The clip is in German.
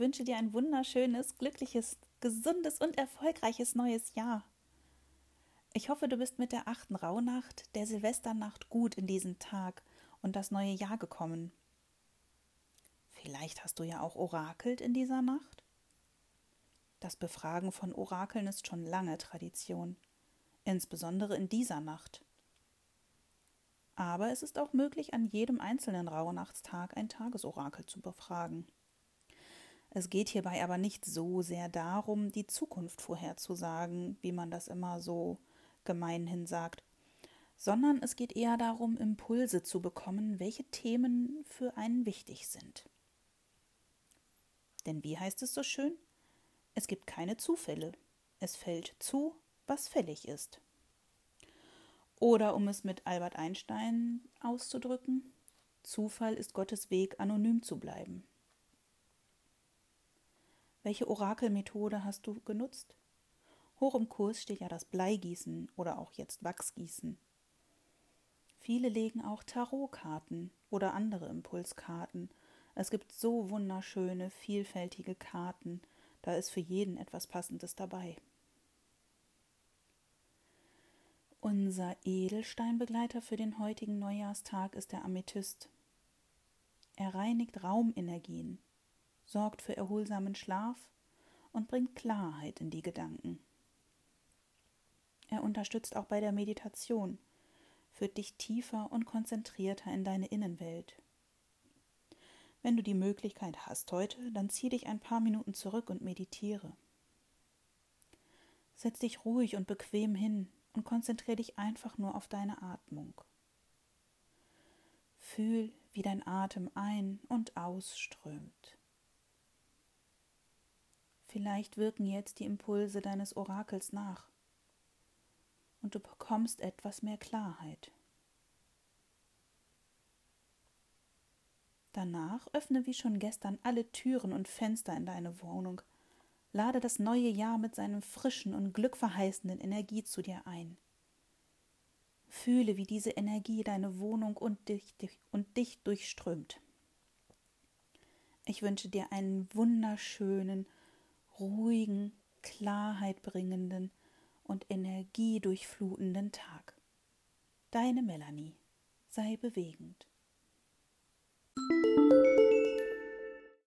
wünsche dir ein wunderschönes, glückliches, gesundes und erfolgreiches neues Jahr. Ich hoffe, du bist mit der achten Rauhnacht, der Silvesternacht, gut in diesen Tag und das neue Jahr gekommen. Vielleicht hast du ja auch orakelt in dieser Nacht? Das Befragen von Orakeln ist schon lange Tradition, insbesondere in dieser Nacht. Aber es ist auch möglich, an jedem einzelnen Rauhnachtstag ein Tagesorakel zu befragen. Es geht hierbei aber nicht so sehr darum, die Zukunft vorherzusagen, wie man das immer so gemeinhin sagt, sondern es geht eher darum, Impulse zu bekommen, welche Themen für einen wichtig sind. Denn wie heißt es so schön? Es gibt keine Zufälle. Es fällt zu, was fällig ist. Oder um es mit Albert Einstein auszudrücken, Zufall ist Gottes Weg, anonym zu bleiben. Welche Orakelmethode hast du genutzt? Hoch im Kurs steht ja das Bleigießen oder auch jetzt Wachsgießen. Viele legen auch Tarotkarten oder andere Impulskarten es gibt so wunderschöne, vielfältige Karten, da ist für jeden etwas Passendes dabei. Unser Edelsteinbegleiter für den heutigen Neujahrstag ist der Amethyst. Er reinigt Raumenergien, sorgt für erholsamen Schlaf und bringt Klarheit in die Gedanken. Er unterstützt auch bei der Meditation, führt dich tiefer und konzentrierter in deine Innenwelt. Wenn du die Möglichkeit hast heute, dann zieh dich ein paar Minuten zurück und meditiere. Setz dich ruhig und bequem hin und konzentriere dich einfach nur auf deine Atmung. Fühl, wie dein Atem ein- und ausströmt. Vielleicht wirken jetzt die Impulse deines Orakels nach und du bekommst etwas mehr Klarheit. Danach öffne wie schon gestern alle Türen und Fenster in deine Wohnung. Lade das neue Jahr mit seinem frischen und glückverheißenden Energie zu dir ein. Fühle, wie diese Energie deine Wohnung und dich, und dich durchströmt. Ich wünsche dir einen wunderschönen, ruhigen, Klarheit bringenden und energiedurchflutenden Tag. Deine Melanie sei bewegend.